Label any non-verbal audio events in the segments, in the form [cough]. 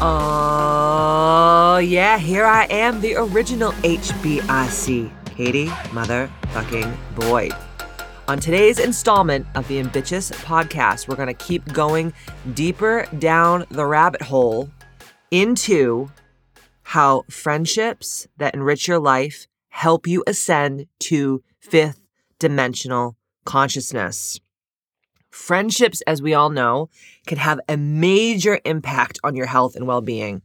Oh, yeah, here I am, the original HBIC, Katie Motherfucking Boyd. On today's installment of the Ambitious podcast, we're going to keep going deeper down the rabbit hole into how friendships that enrich your life help you ascend to fifth dimensional consciousness. Friendships, as we all know, can have a major impact on your health and well being.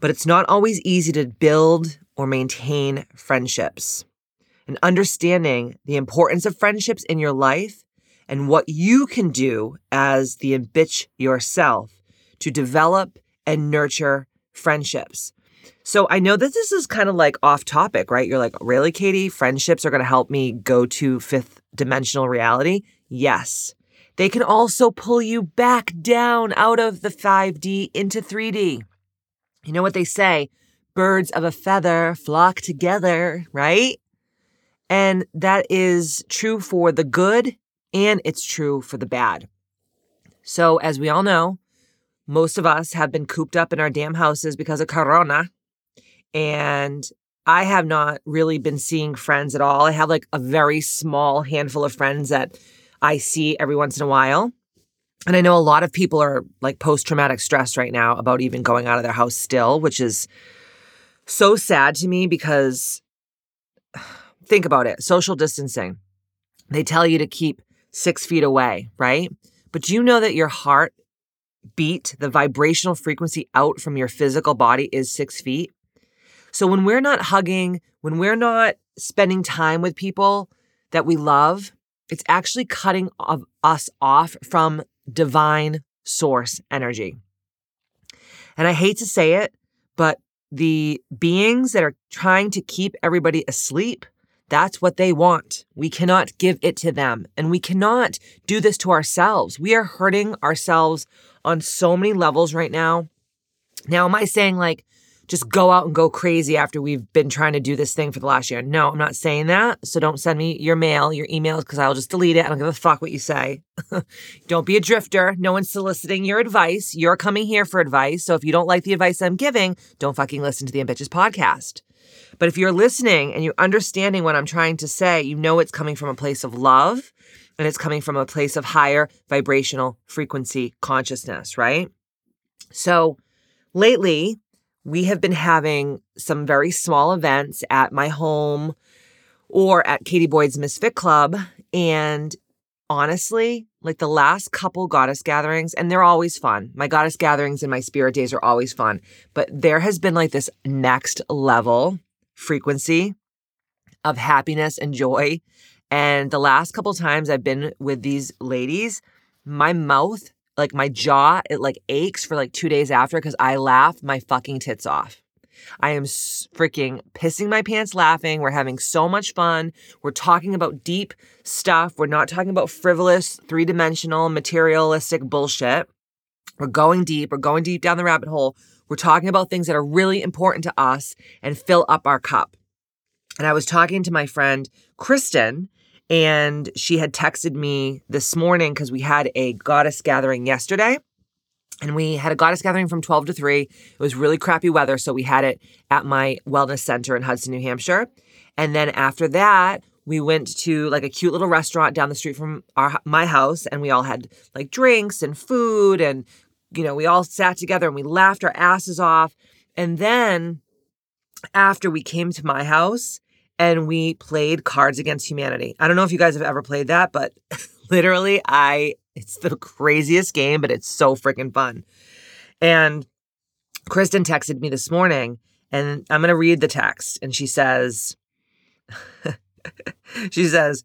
But it's not always easy to build or maintain friendships. And understanding the importance of friendships in your life and what you can do as the bitch yourself to develop and nurture friendships. So I know that this is kind of like off topic, right? You're like, really, Katie? Friendships are going to help me go to fifth dimensional reality? Yes. They can also pull you back down out of the 5D into 3D. You know what they say? Birds of a feather flock together, right? And that is true for the good and it's true for the bad. So, as we all know, most of us have been cooped up in our damn houses because of Corona. And I have not really been seeing friends at all. I have like a very small handful of friends that I see every once in a while. And I know a lot of people are like post traumatic stress right now about even going out of their house still, which is so sad to me because [sighs] think about it social distancing. They tell you to keep six feet away, right? But do you know that your heart beat, the vibrational frequency out from your physical body is six feet? So when we're not hugging, when we're not spending time with people that we love, it's actually cutting of us off from divine source energy. And I hate to say it, but the beings that are trying to keep everybody asleep, that's what they want. We cannot give it to them. And we cannot do this to ourselves. We are hurting ourselves on so many levels right now. Now, am I saying like, just go out and go crazy after we've been trying to do this thing for the last year. No, I'm not saying that. So don't send me your mail, your emails, because I'll just delete it. I don't give a fuck what you say. [laughs] don't be a drifter. No one's soliciting your advice. You're coming here for advice. So if you don't like the advice I'm giving, don't fucking listen to the Ambitious podcast. But if you're listening and you're understanding what I'm trying to say, you know it's coming from a place of love and it's coming from a place of higher vibrational frequency consciousness, right? So lately, we have been having some very small events at my home or at Katie Boyd's Misfit Club. And honestly, like the last couple goddess gatherings, and they're always fun. My goddess gatherings and my spirit days are always fun. But there has been like this next level frequency of happiness and joy. And the last couple times I've been with these ladies, my mouth like my jaw, it like aches for like two days after because I laugh my fucking tits off. I am freaking pissing my pants laughing. We're having so much fun. We're talking about deep stuff. We're not talking about frivolous, three dimensional, materialistic bullshit. We're going deep. We're going deep down the rabbit hole. We're talking about things that are really important to us and fill up our cup. And I was talking to my friend Kristen, and she had texted me this morning because we had a goddess gathering yesterday. And we had a goddess gathering from 12 to 3. It was really crappy weather. So we had it at my wellness center in Hudson, New Hampshire. And then after that, we went to like a cute little restaurant down the street from our my house and we all had like drinks and food and you know we all sat together and we laughed our asses off and then after we came to my house and we played Cards Against Humanity. I don't know if you guys have ever played that, but [laughs] literally, I it's the craziest game, but it's so freaking fun. And Kristen texted me this morning, and I'm to read the text. And she says, [laughs] she says,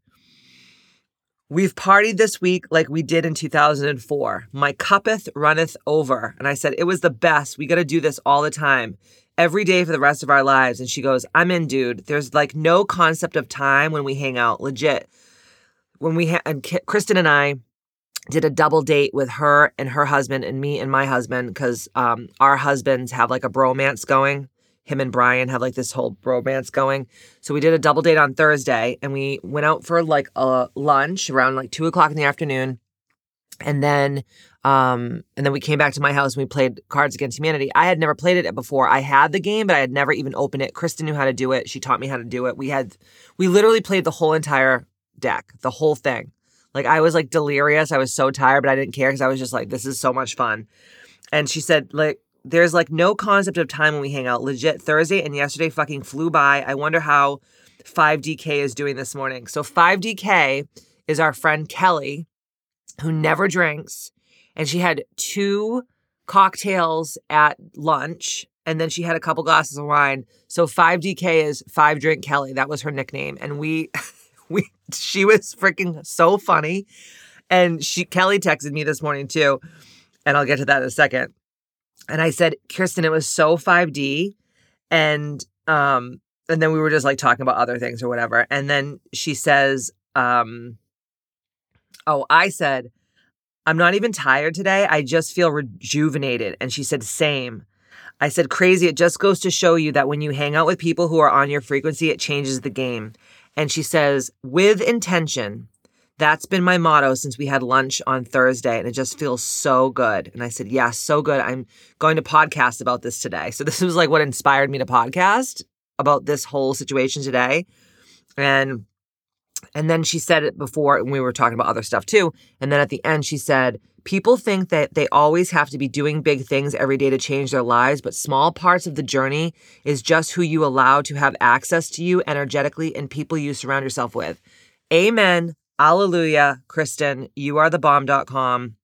We've partied this week like we did in 2004. My cuppeth runneth over. And I said, It was the best. We got to do this all the time, every day for the rest of our lives. And she goes, I'm in, dude. There's like no concept of time when we hang out. Legit. When we, ha- and K- Kristen and I, did a double date with her and her husband and me and my husband because um, our husbands have like a bromance going him and Brian have like this whole bromance going. So we did a double date on Thursday and we went out for like a lunch around like two o'clock in the afternoon. And then um and then we came back to my house and we played Cards Against Humanity. I had never played it before. I had the game, but I had never even opened it. Kristen knew how to do it. She taught me how to do it. We had we literally played the whole entire deck, the whole thing. Like I was like delirious. I was so tired, but I didn't care because I was just like, this is so much fun. And she said, like, there's like no concept of time when we hang out. Legit, Thursday and yesterday fucking flew by. I wonder how 5DK is doing this morning. So 5DK is our friend Kelly, who never drinks, and she had two cocktails at lunch and then she had a couple glasses of wine. So 5DK is five drink Kelly. That was her nickname. And we [laughs] we she was freaking so funny. And she Kelly texted me this morning too. And I'll get to that in a second. And I said, Kristen, it was so 5D. And um, and then we were just like talking about other things or whatever. And then she says, um, oh, I said, I'm not even tired today. I just feel rejuvenated. And she said, same. I said, crazy. It just goes to show you that when you hang out with people who are on your frequency, it changes the game. And she says, with intention, that's been my motto since we had lunch on Thursday, and it just feels so good. And I said, Yes, yeah, so good. I'm going to podcast about this today. So, [laughs] this was like what inspired me to podcast about this whole situation today. And and then she said it before, and we were talking about other stuff too. And then at the end, she said, People think that they always have to be doing big things every day to change their lives, but small parts of the journey is just who you allow to have access to you energetically and people you surround yourself with. Amen. Alleluia. Kristen, you are the bomb.com.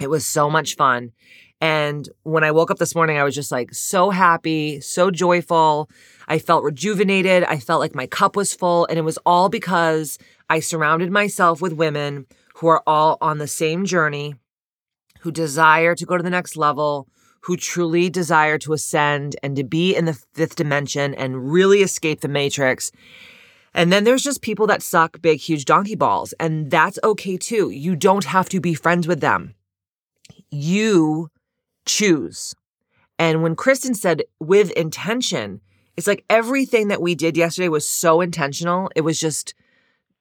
It was so much fun. And when I woke up this morning, I was just like so happy, so joyful. I felt rejuvenated. I felt like my cup was full. And it was all because I surrounded myself with women who are all on the same journey, who desire to go to the next level, who truly desire to ascend and to be in the fifth dimension and really escape the matrix. And then there's just people that suck big, huge donkey balls. And that's okay too. You don't have to be friends with them. You choose. And when Kristen said with intention, it's like everything that we did yesterday was so intentional. It was just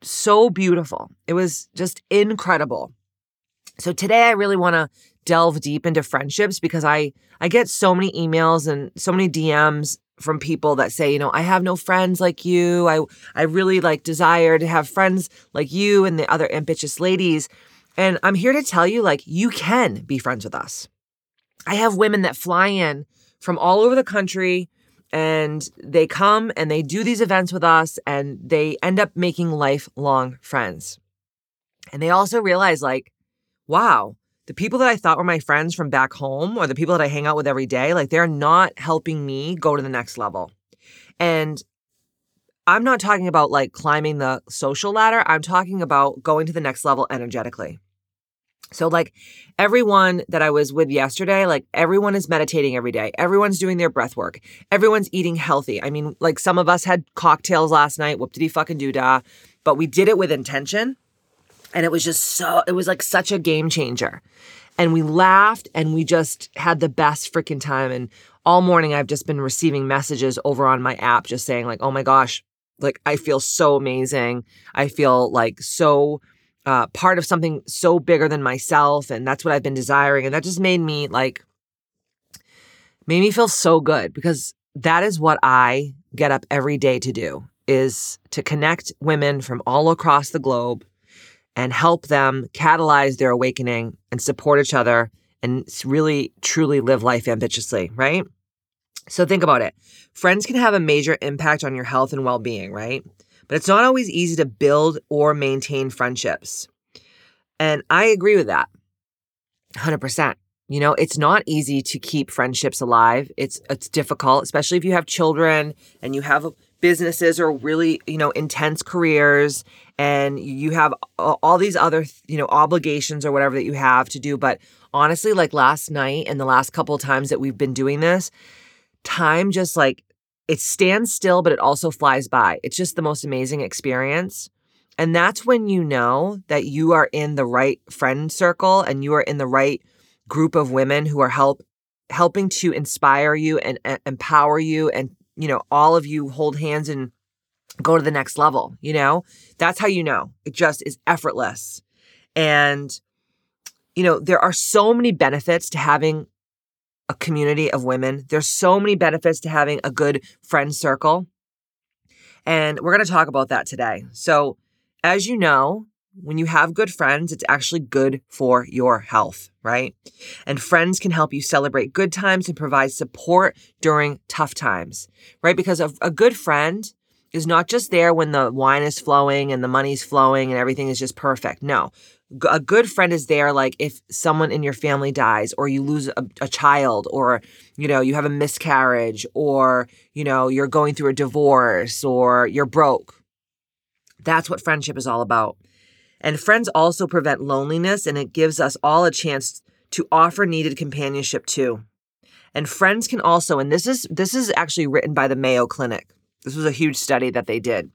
so beautiful. It was just incredible. So today I really want to delve deep into friendships because I I get so many emails and so many DMs from people that say, you know, I have no friends like you. I I really like desire to have friends like you and the other ambitious ladies. And I'm here to tell you like you can be friends with us. I have women that fly in from all over the country and they come and they do these events with us and they end up making lifelong friends. And they also realize like wow, the people that I thought were my friends from back home or the people that I hang out with every day, like they're not helping me go to the next level. And I'm not talking about like climbing the social ladder. I'm talking about going to the next level energetically. So, like everyone that I was with yesterday, like everyone is meditating every day. Everyone's doing their breath work. Everyone's eating healthy. I mean, like some of us had cocktails last night, whoop diddy fucking doo dah, but we did it with intention. And it was just so, it was like such a game changer. And we laughed and we just had the best freaking time. And all morning, I've just been receiving messages over on my app just saying, like, oh my gosh, like I feel so amazing. I feel like so uh, part of something so bigger than myself. And that's what I've been desiring. And that just made me like, made me feel so good because that is what I get up every day to do is to connect women from all across the globe and help them catalyze their awakening and support each other and really truly live life ambitiously, right? So think about it. Friends can have a major impact on your health and well being, right? But it's not always easy to build or maintain friendships. And I agree with that 100%. You know, it's not easy to keep friendships alive. It's it's difficult, especially if you have children and you have businesses or really, you know, intense careers and you have all these other, you know, obligations or whatever that you have to do. But honestly, like last night and the last couple times that we've been doing this, time just like it stands still, but it also flies by. It's just the most amazing experience. And that's when you know that you are in the right friend circle and you are in the right group of women who are help helping to inspire you and, empower you and you know all of you hold hands and go to the next level, you know? That's how you know. It just is effortless. And you know, there are so many benefits to having a community of women. There's so many benefits to having a good friend circle. And we're going to talk about that today. So, as you know, when you have good friends, it's actually good for your health, right? And friends can help you celebrate good times and provide support during tough times, right? Because a, a good friend is not just there when the wine is flowing and the money's flowing and everything is just perfect. No, a good friend is there like if someone in your family dies or you lose a, a, child or you know you have a miscarriage or you know you're going through a divorce or you're broke. That's what friendship is all about. And friends also prevent loneliness and it gives us all a chance to offer needed companionship too. And friends can also and this is this is actually written by the mayo clinic this was a huge study that they did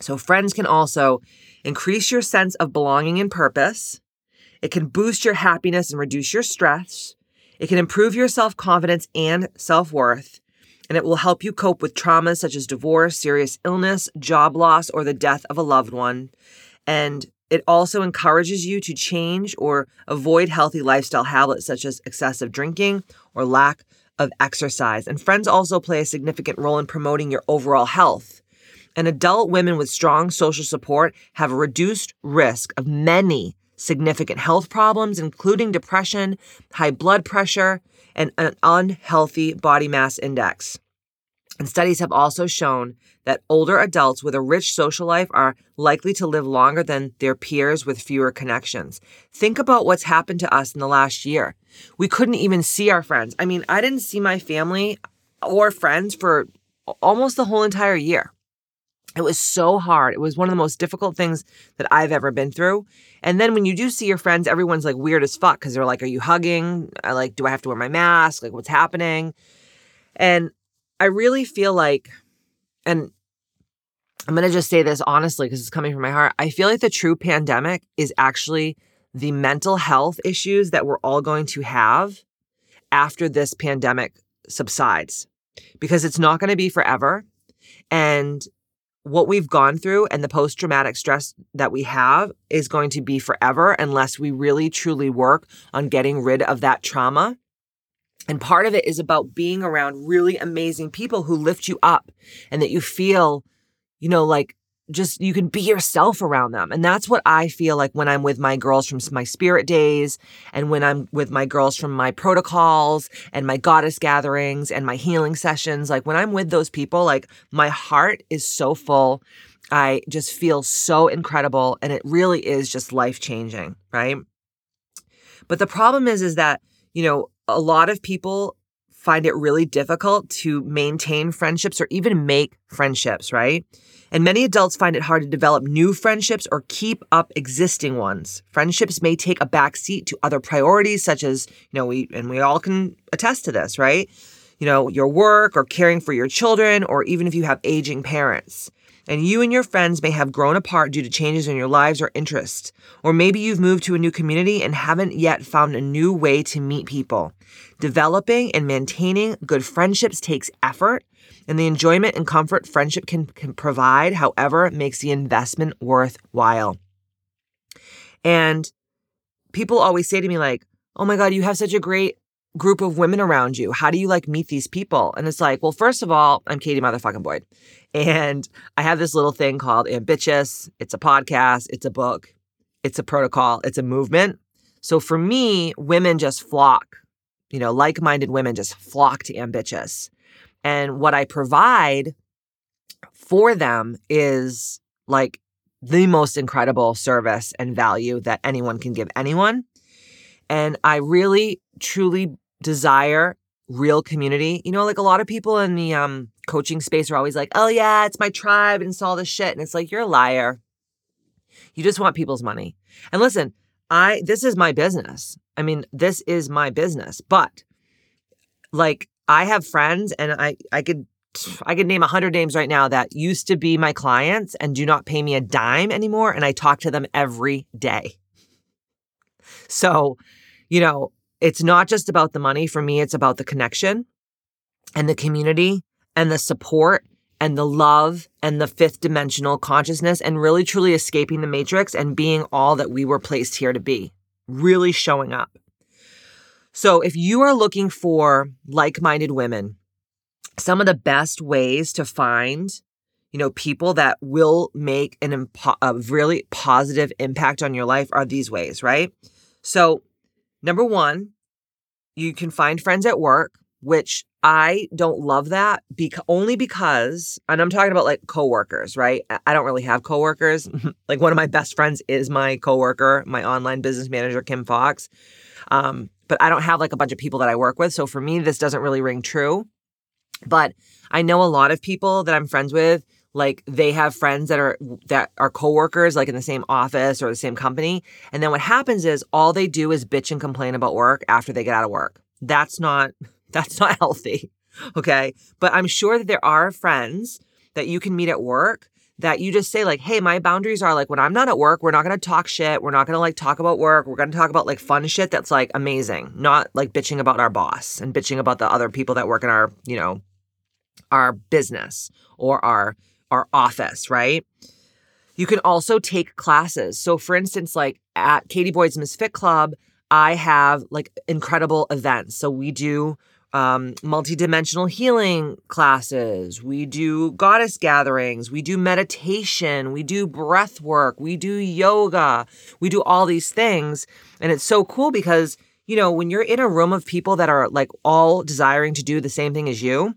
so friends can also increase your sense of belonging and purpose. It can boost your happiness and reduce your stress. It can improve your self confidence and self worth. And it will help you cope with traumas such as divorce, serious illness, job loss, or the death of a loved one. And it also encourages you to change or avoid healthy lifestyle habits such as excessive drinking or lack of exercise. And friends also play a significant role in promoting your overall health and adult women with strong social support have a reduced risk of many significant health problems, including depression, high blood pressure, and an unhealthy body mass index. And studies have also shown that older adults with a rich social life are likely to live longer than their peers with fewer connections. Think about what's happened to us in the last year. We couldn't even see our friends. I mean, I didn't see my family or friends for almost the whole entire year. It was so hard. It was one of the most difficult things that I've ever been through. And then when you do see your friends, everyone's like weird as fuck because they're like, Are you hugging? I like, do I have to wear my mask? Like, what's happening? And I really feel like, and I'm going to just say this honestly because it's coming from my heart. I feel like the true pandemic is actually the mental health issues that we're all going to have after this pandemic subsides because it's not going to be forever. And what we've gone through and the post traumatic stress that we have is going to be forever unless we really truly work on getting rid of that trauma. And part of it is about being around really amazing people who lift you up and that you feel, you know, like just you can be yourself around them. And that's what I feel like when I'm with my girls from my spirit days and when I'm with my girls from my protocols and my goddess gatherings and my healing sessions. Like when I'm with those people, like my heart is so full. I just feel so incredible and it really is just life changing, right? But the problem is is that, you know, a lot of people find it really difficult to maintain friendships or even make friendships, right? And many adults find it hard to develop new friendships or keep up existing ones. Friendships may take a backseat to other priorities, such as, you know, we, and we all can attest to this, right? You know, your work or caring for your children, or even if you have aging parents. And you and your friends may have grown apart due to changes in your lives or interests. Or maybe you've moved to a new community and haven't yet found a new way to meet people. Developing and maintaining good friendships takes effort, and the enjoyment and comfort friendship can, can provide, however, makes the investment worthwhile. And people always say to me, like, oh my God, you have such a great group of women around you. How do you like meet these people? And it's like, well, first of all, I'm Katie motherfucking Boyd. And I have this little thing called Ambitious. It's a podcast, it's a book, it's a protocol, it's a movement. So for me, women just flock, you know, like minded women just flock to Ambitious. And what I provide for them is like the most incredible service and value that anyone can give anyone. And I really, truly desire real community, you know, like a lot of people in the um, coaching space are always like, oh, yeah, it's my tribe and it's all this shit. And it's like, you're a liar. You just want people's money. And listen, I, this is my business. I mean, this is my business, but like I have friends and I, I could, I could name a hundred names right now that used to be my clients and do not pay me a dime anymore. And I talk to them every day. So, you know, it's not just about the money. For me, it's about the connection and the community and the support and the love and the fifth dimensional consciousness and really truly escaping the matrix and being all that we were placed here to be, really showing up. So, if you are looking for like minded women, some of the best ways to find you know people that will make an impo- a really positive impact on your life are these ways right so number one you can find friends at work which I don't love that because only because, and I'm talking about like coworkers, right? I don't really have coworkers. like one of my best friends is my coworker, my online business manager, Kim Fox. Um, but I don't have like a bunch of people that I work with. So for me, this doesn't really ring true. But I know a lot of people that I'm friends with, like they have friends that are that are coworkers, like in the same office or the same company. And then what happens is all they do is bitch and complain about work after they get out of work. That's not [laughs] that's not healthy. [laughs] Okay. But I'm sure that there are friends that you can meet at work that you just say like, "Hey, my boundaries are like when I'm not at work, we're not going to talk shit. We're not going to like talk about work. We're going to talk about like fun shit that's like amazing, not like bitching about our boss and bitching about the other people that work in our, you know, our business or our our office, right? You can also take classes. So for instance, like at Katie Boyd's Misfit Club, I have like incredible events. So we do um, multidimensional healing classes. We do goddess gatherings. We do meditation. We do breath work. We do yoga. We do all these things. And it's so cool because, you know, when you're in a room of people that are like all desiring to do the same thing as you,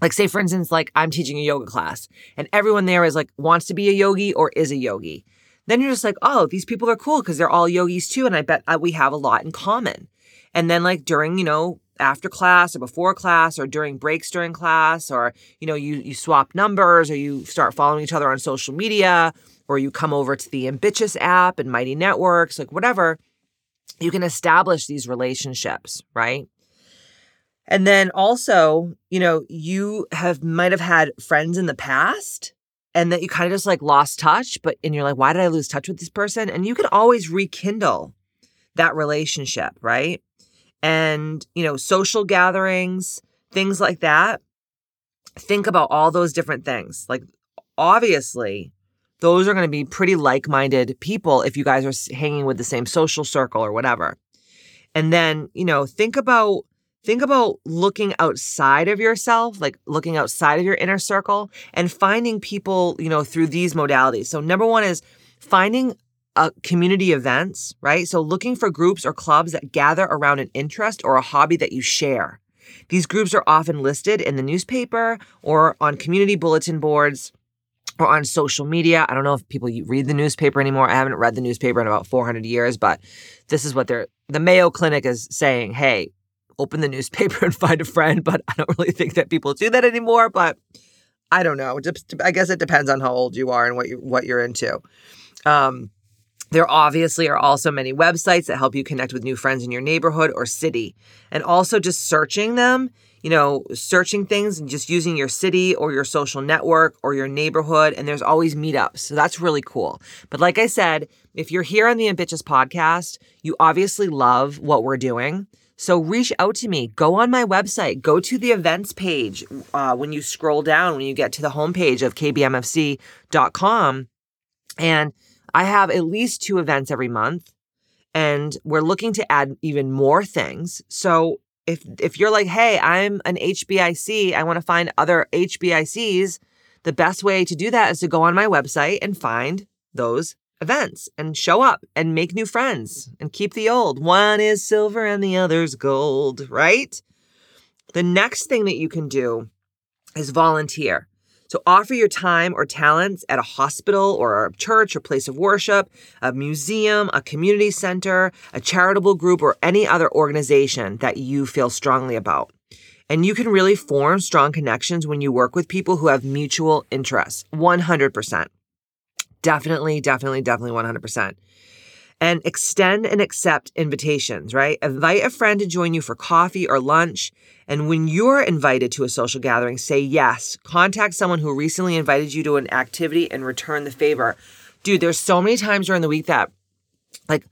like say for instance like i'm teaching a yoga class and everyone there is like wants to be a yogi or is a yogi. Then you're just like oh these people are cool because they're all yogis too and i bet uh, we have a lot in common. And then like during you know after class or before class or during breaks during class or you know you you swap numbers or you start following each other on social media or you come over to the ambitious app and mighty networks like whatever you can establish these relationships right and then also you know you have might have had friends in the past and that you kind of just like lost touch but and you're like why did i lose touch with this person and you can always rekindle that relationship right and, you know, social gatherings, things like that. Think about all those different things. Like, obviously, those are going to be pretty like minded people if you guys are hanging with the same social circle or whatever. And then, you know, think about think about looking outside of yourself, like looking outside of your inner circle and finding people, you know, through these modalities. So number 1 is finding uh, community events, right? So looking for groups or clubs that gather around an interest or a hobby that you share. These groups are often listed in the newspaper or on community bulletin boards or on social media. I don't know if people read the newspaper anymore. I haven't read the newspaper in about 400 years, but this is what they're the Mayo Clinic is saying, "Hey, open the newspaper [laughs] and find a friend." But I don't really think that people do that anymore, but I don't know. I guess it depends on how old you are and what you what you're into. Um, there obviously are also many websites that help you connect with new friends in your neighborhood or city. And also just searching them, you know, searching things and just using your city or your social network or your neighborhood. And there's always meetups. So that's really cool. But like I said, if you're here on the Ambitious podcast, you obviously love what we're doing. So reach out to me. Go on my website. Go to the events page uh, when you scroll down, when you get to the homepage of kbmfc.com. And I have at least two events every month and we're looking to add even more things. So if if you're like, "Hey, I'm an HBIC, I want to find other HBICs," the best way to do that is to go on my website and find those events and show up and make new friends and keep the old. One is silver and the other's gold, right? The next thing that you can do is volunteer. So offer your time or talents at a hospital or a church or place of worship, a museum, a community center, a charitable group, or any other organization that you feel strongly about. And you can really form strong connections when you work with people who have mutual interests. 100%. Definitely, definitely, definitely 100%. And extend and accept invitations, right? Invite a friend to join you for coffee or lunch. And when you're invited to a social gathering, say yes. Contact someone who recently invited you to an activity and return the favor. Dude, there's so many times during the week that, like,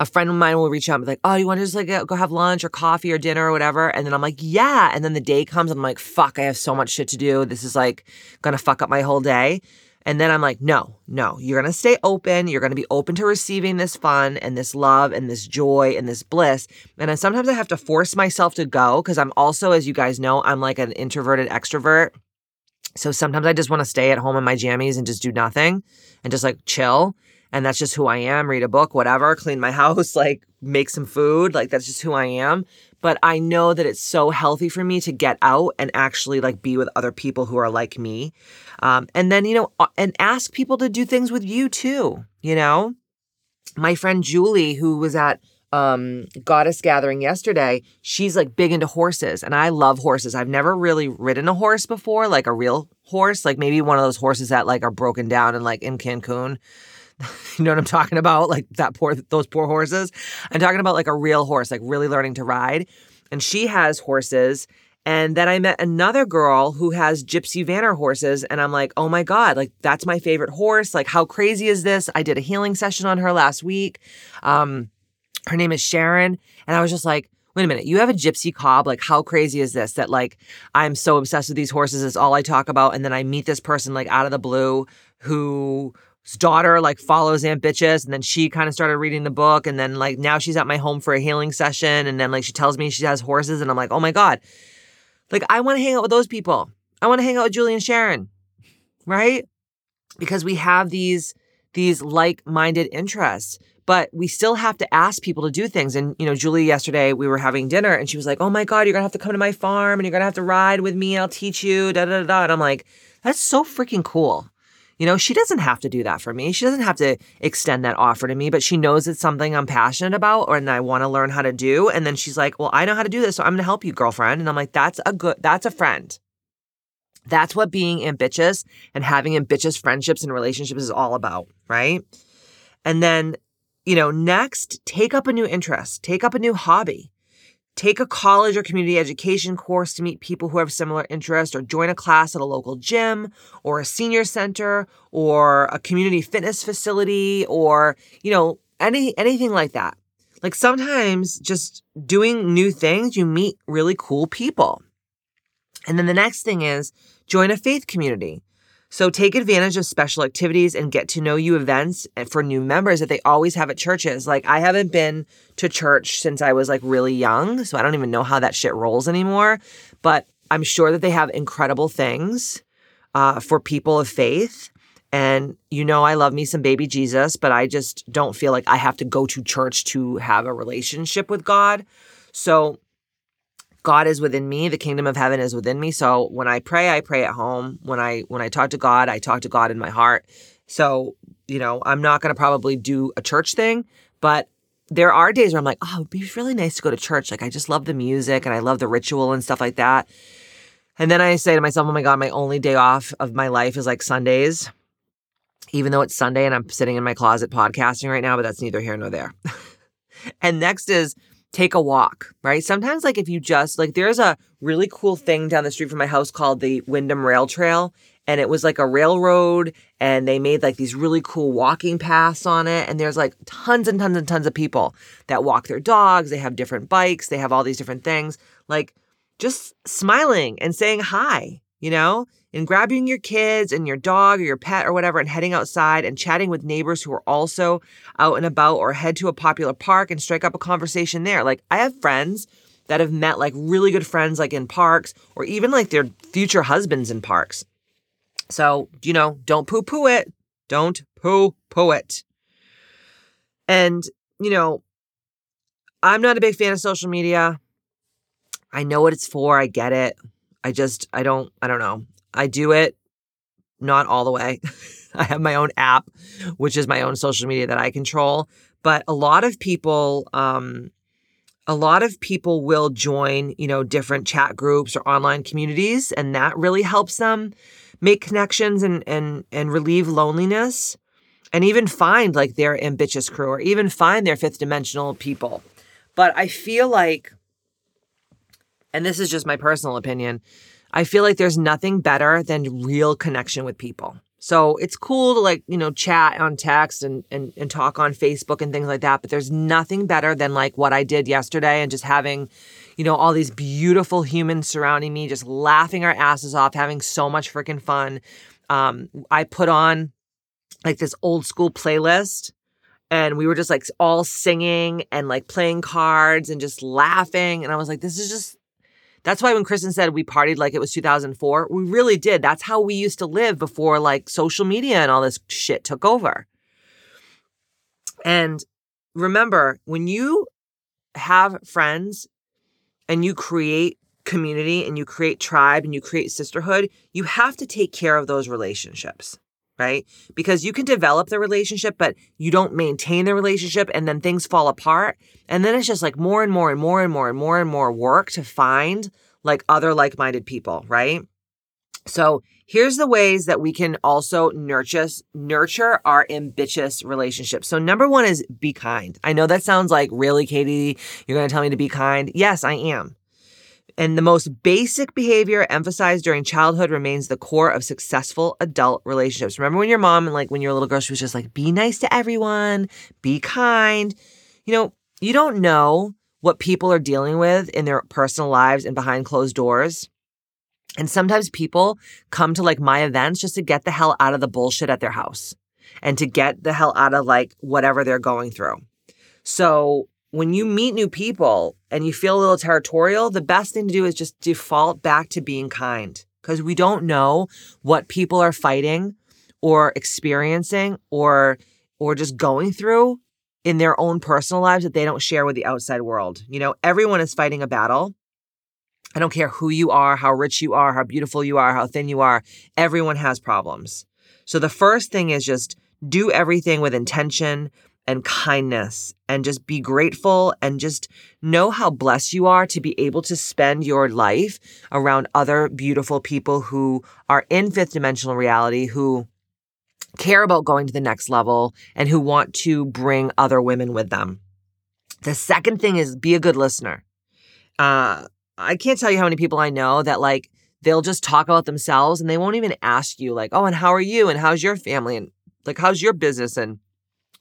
a friend of mine will reach out and be like, "Oh, you want to just like go have lunch or coffee or dinner or whatever?" And then I'm like, "Yeah." And then the day comes and I'm like, "Fuck, I have so much shit to do. This is like gonna fuck up my whole day." And then I'm like, "No, no. You're gonna stay open. You're gonna be open to receiving this fun and this love and this joy and this bliss." And sometimes I have to force myself to go because I'm also, as you guys know, I'm like an introverted extrovert. So sometimes I just want to stay at home in my jammies and just do nothing and just like chill and that's just who I am. Read a book, whatever, clean my [laughs] house, like make some food. Like that's just who I am. But I know that it's so healthy for me to get out and actually like be with other people who are like me. Um, and then, you know, and ask people to do things with you too, you know? My friend Julie, who was at um goddess gathering yesterday she's like big into horses and i love horses i've never really ridden a horse before like a real horse like maybe one of those horses that like are broken down and like in cancun [laughs] you know what I'm talking about? Like that poor those poor horses. I'm talking about like a real horse, like really learning to ride. And she has horses. And then I met another girl who has Gypsy Vanner horses. And I'm like, oh my God, like that's my favorite horse. Like, how crazy is this? I did a healing session on her last week. Um, her name is Sharon. And I was just like, wait a minute, you have a gypsy cob. Like, how crazy is this that like I'm so obsessed with these horses? It's all I talk about. And then I meet this person like out of the blue who daughter like follows Ambitious and then she kind of started reading the book and then like now she's at my home for a healing session and then like she tells me she has horses and I'm like, "Oh my god." Like I want to hang out with those people. I want to hang out with Julie and Sharon. Right? Because we have these these like-minded interests but we still have to ask people to do things. And, you know, Julie, yesterday we were having dinner and she was like, Oh my God, you're gonna have to come to my farm and you're gonna have to ride with me. I'll teach you, da da da. And I'm like, That's so freaking cool. You know, she doesn't have to do that for me. She doesn't have to extend that offer to me, but she knows it's something I'm passionate about or and I want to learn how to do. And then she's like, Well, I know how to do this, so I'm gonna help you, girlfriend. And I'm like, that's a good that's a friend. That's what being ambitious and having ambitious friendships and relationships is all about, right? And then, you know, next, take up a new interest, take up a new hobby. Take a college or community education course to meet people who have similar interests, or join a class at a local gym, or a senior center, or a community fitness facility, or, you know, any anything like that. Like sometimes just doing new things, you meet really cool people. And then the next thing is join a faith community. So take advantage of special activities and get to know you events for new members that they always have at churches. Like I haven't been to church since I was like really young, so I don't even know how that shit rolls anymore. But I'm sure that they have incredible things uh, for people of faith. And you know, I love me some baby Jesus, but I just don't feel like I have to go to church to have a relationship with God. So God is within me, the kingdom of heaven is within me. So when I pray, I pray at home. When I when I talk to God, I talk to God in my heart. So, you know, I'm not going to probably do a church thing, but there are days where I'm like, oh, it'd be really nice to go to church. Like I just love the music and I love the ritual and stuff like that. And then I say to myself, oh my God, my only day off of my life is like Sundays, even though it's Sunday and I'm sitting in my closet podcasting right now, but that's neither here nor there. [laughs] and next is take a walk, right? Sometimes, like, if you just, like, there's a really cool thing down the street from my house called the Windham Rail Trail. And it was like a railroad, and they made like these really cool walking paths on it. And there's like tons and tons and tons of people that walk their dogs. They have different bikes, they have all these different things. Like, just smiling and saying hi, you know? and grabbing your kids and your dog or your pet or whatever and heading outside and chatting with neighbors who are also out and about or head to a popular park and strike up a conversation there. Like I have friends that have met like really good friends like in parks or even like their future husbands in parks. So, you know, don't poo poo it. Don't poo poo it. And, you know, I'm not a big fan of social media. I know what it's for. I get it. I just, I don't, I don't know. I do it not all the way. [laughs] I have my own app, which is my own social media that I control. But a lot of people um, a lot of people will join, you know, different chat groups or online communities, and that really helps them make connections and and and relieve loneliness and even find like their ambitious crew or even find their fifth dimensional people. But I feel like and this is just my personal opinion, I feel like there's nothing better than real connection with people. So it's cool to like, you know, chat on text and, and, and talk on Facebook and things like that. But there's nothing better than like what I did yesterday and just having, you know, all these beautiful humans surrounding me, just laughing our asses off, having so much freaking fun. Um, I put on like this old school playlist and we were just like all singing and like playing cards and just laughing. And I was like, this is just that's why when Kristen said we partied like it was 2004, we really did. That's how we used to live before like social media and all this shit took over. And remember, when you have friends and you create community and you create tribe and you create sisterhood, you have to take care of those relationships right? Because you can develop the relationship, but you don't maintain the relationship and then things fall apart. And then it's just like more and more and more and more and more and more work to find like other like minded people, right? So here's the ways that we can also nurture nurture our ambitious relationships. So number one is be kind. I know that sounds like really, Katie, you're to tell me to be kind. Yes, I am. And the most basic behavior emphasized during childhood remains the core of successful adult relationships. Remember when your mom and like when you're a little girl, she was just like, be nice to everyone, be kind. You know, you don't know what people are dealing with in their personal lives and behind closed doors. And sometimes people come to like my events just to get the hell out of the bullshit at their house and to get the hell out of like whatever they're going through. So when you meet new people and you feel a little territorial, the best thing to do is just default back to being kind because we don't know what people are fighting or experiencing or or just going through in their own personal lives that they don't share with the outside world. You know, everyone is fighting a battle. I don't care who you are, how rich you are, how beautiful you are, how thin you are. Everyone has problems. So the first thing is just do everything with intention, and kindness and just be grateful and just know how blessed you are to be able to spend your life around other beautiful people who are in fifth dimensional reality, who care about going to the next level and who want to bring other women with them. The second thing is be a good listener. Uh, I can't tell you how many people I know that like they'll just talk about themselves and they won't even ask you like, "Oh, and how are you? And how's your family? And like how's your business?" and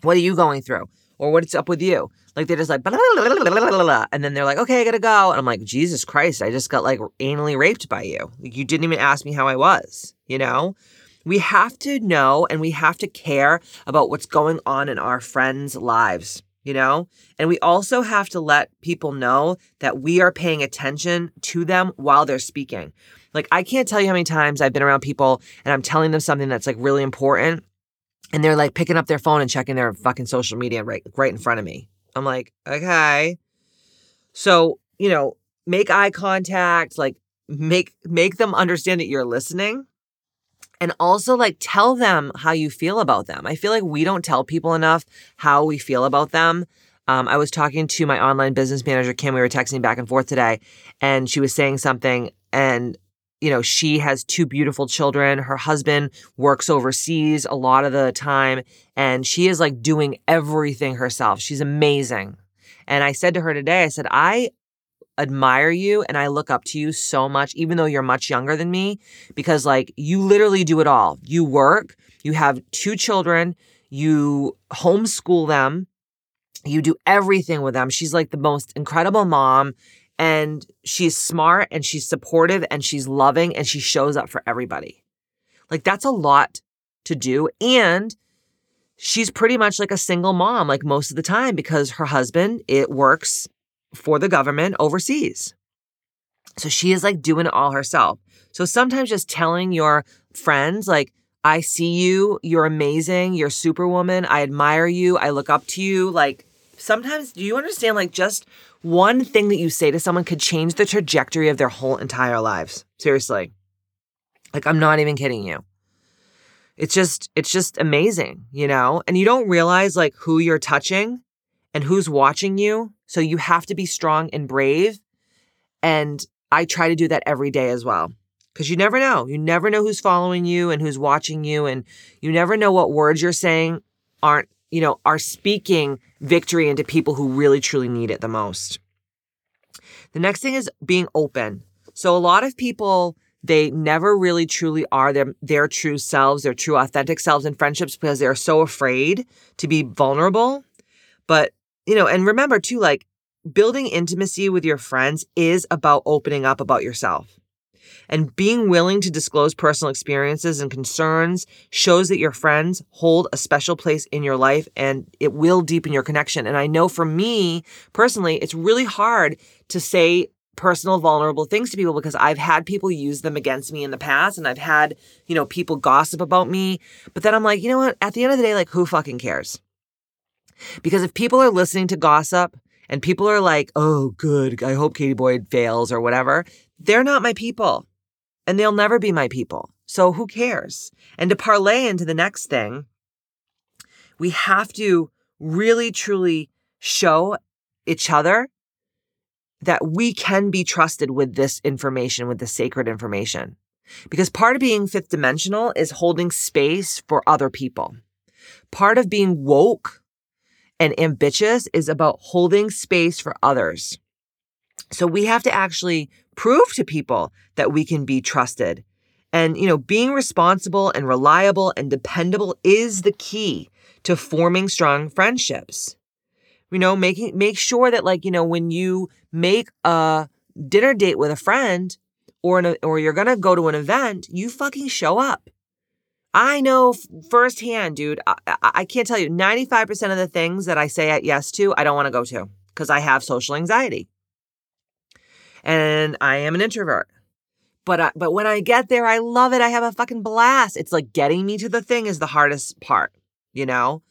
what are you going through? Or what's up with you? Like they're just like, and then they're like, okay, I gotta go. And I'm like, Jesus Christ, I just got like anally raped by you. Like You didn't even ask me how I was, you know? We have to know and we have to care about what's going on in our friends' lives, you know? And we also have to let people know that we are paying attention to them while they're speaking. Like, I can't tell you how many times I've been around people and I'm telling them something that's like really important and they're like picking up their phone and checking their fucking social media right right in front of me. I'm like, okay. So, you know, make eye contact, like make make them understand that you're listening. And also like tell them how you feel about them. I feel like we don't tell people enough how we feel about them. Um, I was talking to my online business manager, Kim. We were texting back and forth today, and she was saying something, and you know, she has two beautiful children. Her husband works overseas a lot of the time, and she is like doing everything herself. She's amazing. And I said to her today, I said, I admire you and I look up to you so much, even though you're much younger than me, because like you literally do it all. You work, you have two children, you homeschool them, you do everything with them. She's like the most incredible mom and she's smart and she's supportive and she's loving and she shows up for everybody. Like that's a lot to do. And she's pretty much like a single mom, like most of the time, because her husband, it works for the government overseas. So she is like doing it all herself. So sometimes just telling your friends, like, I see you, you're amazing, you're superwoman, I admire you, I look up to you. Like, sometimes, do you understand? Like, just one thing that you say to someone could change the trajectory of their whole entire lives. Seriously. Like, I'm not even kidding you. It's just, it's just amazing, you know? And you don't realize like who you're touching and who's watching you So you have to be strong and brave. And I try to do that every day as well. Because you never know. You never know who's following you and who's watching you. And you never know what words you're saying aren't, you know, are speaking victory into people who really truly need it the most. The next thing is being open. So a lot of people, they never really truly are their, their true selves, their true authentic selves in friendships because they're so afraid to be vulnerable. But, you know, and remember too, like building intimacy with your friends is about opening up about yourself. And being willing to disclose personal experiences and concerns shows that your friends hold a special place in your life and it will deepen your connection. And I know for me personally, it's really hard to say personal vulnerable things to people because I've had people use them against me in the past and I've had, you know, people gossip about me. But then I'm like, you know what? At the end of the day, like who fucking cares? Because if people are listening to gossip and people are like, oh, good, I hope Katie Boyd fails or whatever, they're not my people and they'll never be my people. So who cares? And to parlay into the next thing, we have to really truly show each other that we can be trusted with this information, with the sacred information. Because part of being fifth dimensional is holding space for other people. Part of being woke and ambitious is about holding space for others. So we have to actually prove to people that we can be trusted. And, you know, being responsible and reliable and dependable is the key to forming strong friendships. You know, making, make sure that like, you know, when you make a dinner date with a friend or, an, or you're going to go to an event, you fucking show up. I know firsthand, dude. I, I, can't tell you 95% of the things that I say at yes to, I don't want to go to because I have social anxiety and I am an introvert. But I, but when I get there, I love it. I have a fucking blast. It's like getting me to the thing is the hardest part, you know?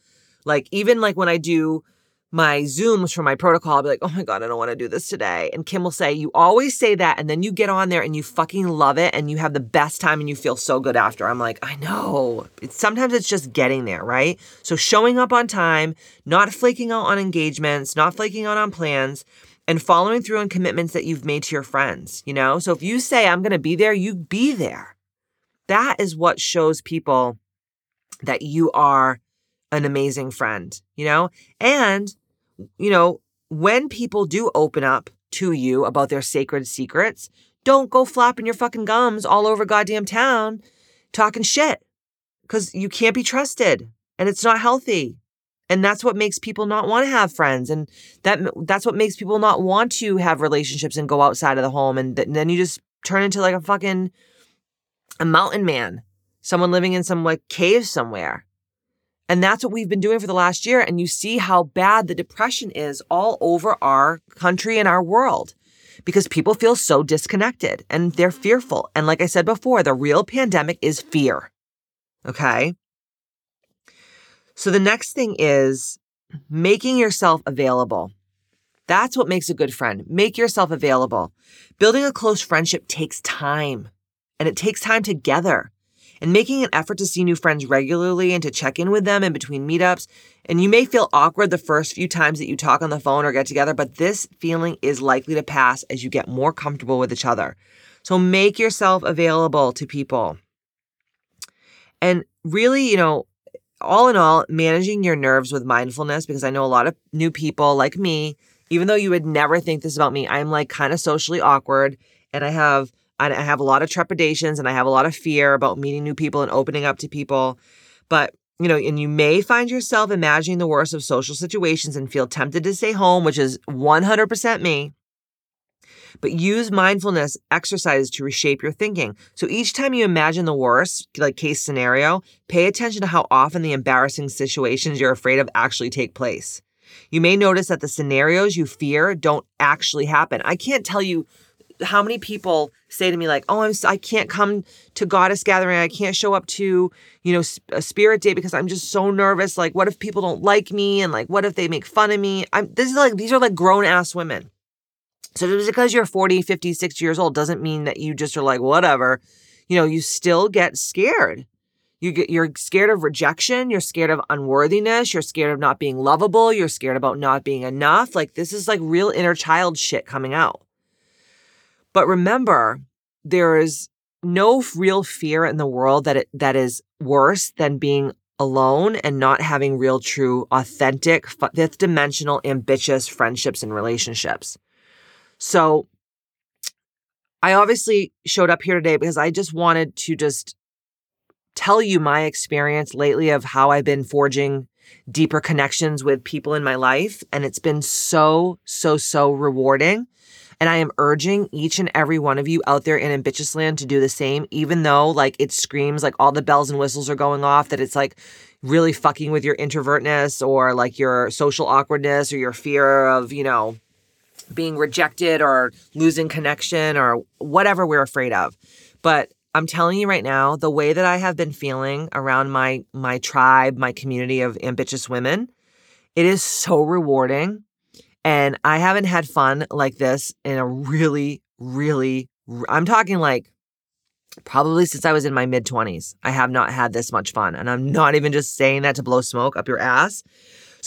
Like even like when I do my Zooms for my protocol, I'll be like, oh my God, I don't want to do this today. And Kim will say, you always say that. And then you get on there and you fucking love it and you have the best time and you feel so good after. I'm like, I know. It's, sometimes it's just getting there, right? So showing up on time, not flaking out on engagements, not flaking out on plans, and following through on commitments that you've made to your friends, you know? So if you say, I'm going to be there, you be there. That is what shows people that you are an amazing friend, you know? And, you know, when people do open up to you about their sacred secrets, don't go flapping your fucking gums all over goddamn town talking shit because you can't be trusted and it's not healthy and that's what makes people not want to have friends and that that's what makes people not want to have relationships and go outside of the home and, th- and then you just turn into like a fucking a mountain man someone living in some like cave somewhere. And that's what we've been doing for the last year and you see how bad the depression is all over our country and our world because people feel so disconnected and they're fearful. And like i said before the real pandemic is fear okay so the next thing is making yourself available. That's what makes a good friend. Make yourself available. Building a close friendship takes time and it takes time together. And making an effort to see new friends regularly and to check in with them in between meetups. And you may feel awkward the first few times that you talk on the phone or get together, but this feeling is likely to pass as you get more comfortable with each other. So make yourself available to people. And really, you know, all in all, managing your nerves with mindfulness, because I know a lot of new people like me, even though you would never think this about me, I'm like kind of socially awkward and I have I have a lot of trepidations and I have a lot of fear about meeting new people and opening up to people. But, you know, and you may find yourself imagining the worst of social situations and feel tempted to stay home, which is 100% me but use mindfulness exercises to reshape your thinking. So each time you imagine the worst, like case scenario, pay attention to how often the embarrassing situations you're afraid of actually take place. You may notice that the scenarios you fear don't actually happen. I can't tell you how many people say to me like, "Oh, I'm I can't come to goddess gathering. I can't show up to, you know, a spirit day because I'm just so nervous. Like, what if people don't like me and like what if they make fun of me?" I'm this is like these are like grown ass women. So just because you're 40, 50, 60 years old doesn't mean that you just are like, whatever. You know, you still get scared. You get, you're scared of rejection. You're scared of unworthiness. You're scared of not being lovable. You're scared about not being enough. Like this is like real inner child shit coming out. But remember, there is no real fear in the world that it, that is worse than being alone and not having real, true, authentic, fifth dimensional, ambitious friendships and relationships. So I obviously showed up here today because I just wanted to just tell you my experience lately of how I've been forging deeper connections with people in my life. And it's been so, so, so rewarding. And I am urging each and every one of you out there in ambitious land to do the same, even though like it screams like all the bells and whistles are going off, that it's like really fucking with your introvertness or like your social awkwardness or your fear of, you know, being rejected or losing connection or whatever we're afraid of. But I'm telling you right now, the way that I have been feeling around my my tribe, my community of ambitious women, it is so rewarding. And I haven't had fun like this in a really, really, I'm talking like probably since I was in my mid 20s. I have not had this much fun. And I'm not even just saying that to blow smoke up your ass.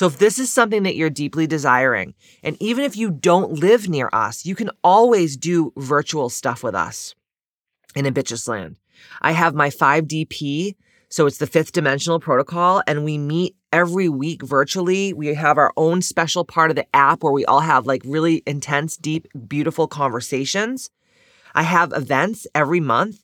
So if this is something that you're deeply desiring, and even if you don't live near us, you can always do virtual stuff with us in Ambitious Land. I have my 5DP, so it's the fifth dimensional protocol, and we meet every week virtually. We have our own special part of the app where we all have like really intense, deep, beautiful conversations. I have events every month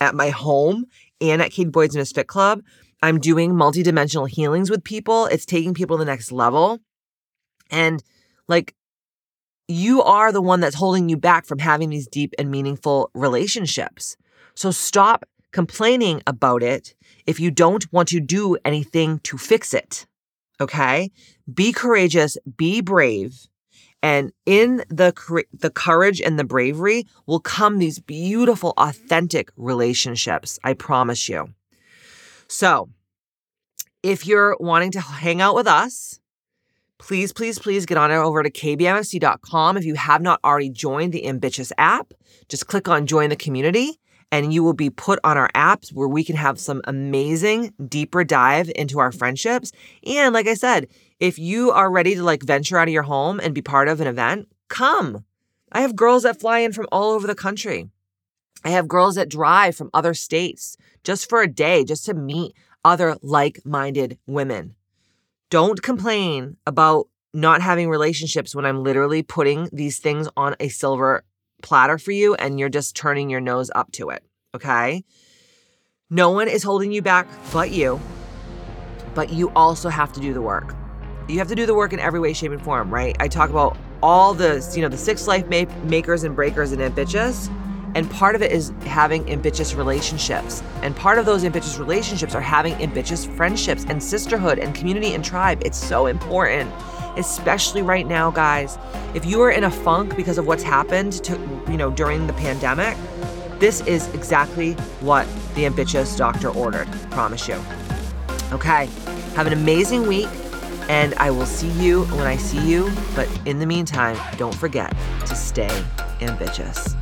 at my home and at Kate Boyd's Misfit Club I'm doing multidimensional healings with people. It's taking people to the next level. And like, you are the one that's holding you back from having these deep and meaningful relationships. So stop complaining about it if you don't want to do anything to fix it. Okay? Be courageous, be brave. And in the the courage and the bravery will come these beautiful authentic relationships. I promise you. So, if you're wanting to hang out with us, please, please, please get on over to kbmfc.com. If you have not already joined the Ambitious app, just click on join the community and you will be put on our apps where we can have some amazing deeper dive into our friendships. And like I said, if you are ready to like venture out of your home and be part of an event, come. I have girls that fly in from all over the country. I have girls that drive from other states just for a day, just to meet other like minded women. Don't complain about not having relationships when I'm literally putting these things on a silver platter for you and you're just turning your nose up to it. Okay. No one is holding you back but you, but you also have to do the work. You have to do the work in every way, shape, and form, right? I talk about all the, you know, the six life makers and breakers and ambitious and part of it is having ambitious relationships. And part of those ambitious relationships are having ambitious friendships and sisterhood and community and tribe. It's so important, especially right now, guys. If you are in a funk because of what's happened to, you know, during the pandemic, this is exactly what the ambitious doctor ordered. Promise you. Okay. Have an amazing week and I will see you when I see you. But in the meantime, don't forget to stay ambitious.